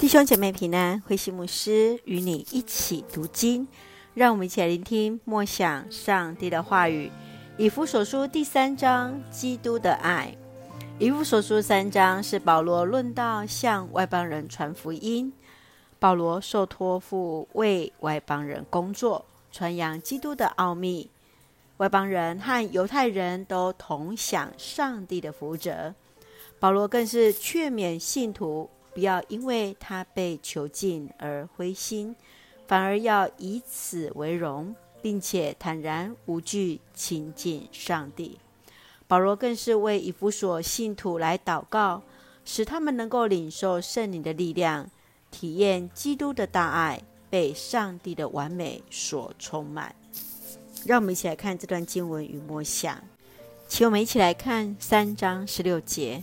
弟兄姐妹平安，慧馨牧师与你一起读经，让我们一起来聆听默想上帝的话语。以弗所书第三章，基督的爱。以弗所书三章是保罗论到向外邦人传福音。保罗受托付为外邦人工作，传扬基督的奥秘。外邦人和犹太人都同享上帝的福泽。保罗更是劝勉信徒。不要因为他被囚禁而灰心，反而要以此为荣，并且坦然无惧亲近上帝。保罗更是为以弗所信徒来祷告，使他们能够领受圣灵的力量，体验基督的大爱，被上帝的完美所充满。让我们一起来看这段经文与默想，请我们一起来看三章十六节。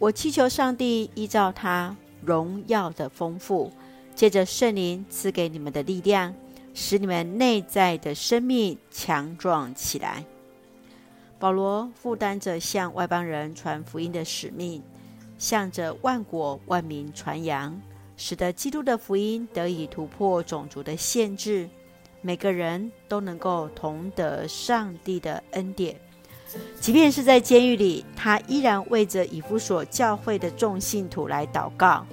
我祈求上帝依照他荣耀的丰富，借着圣灵赐给你们的力量，使你们内在的生命强壮起来。保罗负担着向外邦人传福音的使命，向着万国万民传扬，使得基督的福音得以突破种族的限制，每个人都能够同得上帝的恩典。即便是在监狱里，他依然为着以弗所教会的众信徒来祷告，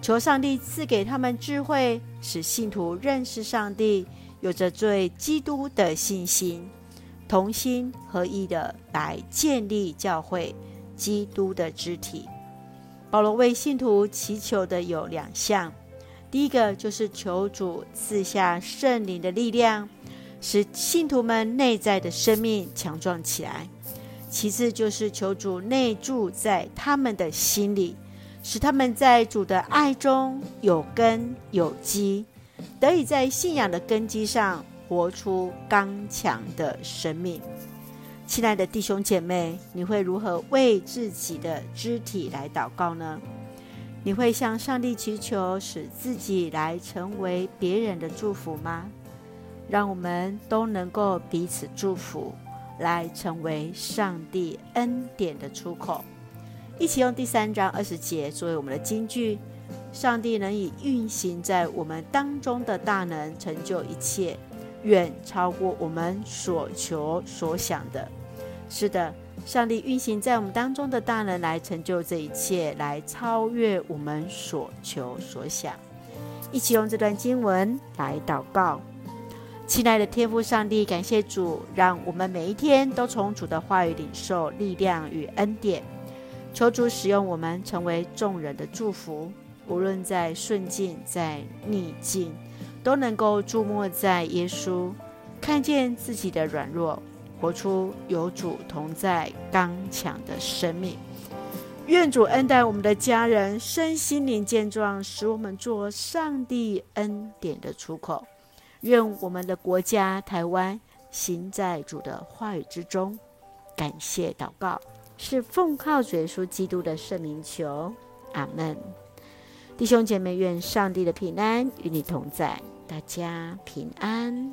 求上帝赐给他们智慧，使信徒认识上帝，有着对基督的信心，同心合意的来建立教会，基督的肢体。保罗为信徒祈求的有两项，第一个就是求主赐下圣灵的力量，使信徒们内在的生命强壮起来。其次就是求主内住在他们的心里，使他们在主的爱中有根有基，得以在信仰的根基上活出刚强的生命。亲爱的弟兄姐妹，你会如何为自己的肢体来祷告呢？你会向上帝祈求，使自己来成为别人的祝福吗？让我们都能够彼此祝福。来成为上帝恩典的出口，一起用第三章二十节作为我们的金句。上帝能以运行在我们当中的大能成就一切，远超过我们所求所想的。是的，上帝运行在我们当中的大能来成就这一切，来超越我们所求所想。一起用这段经文来祷告。亲爱的天父上帝，感谢主，让我们每一天都从主的话语领受力量与恩典。求主使用我们，成为众人的祝福，无论在顺境在逆境，都能够注目在耶稣，看见自己的软弱，活出有主同在刚强的生命。愿主恩待我们的家人，身心灵健壮，使我们做上帝恩典的出口。愿我们的国家台湾行在主的话语之中，感谢祷告，是奉靠主耶稣基督的圣名求，阿门。弟兄姐妹，愿上帝的平安与你同在，大家平安。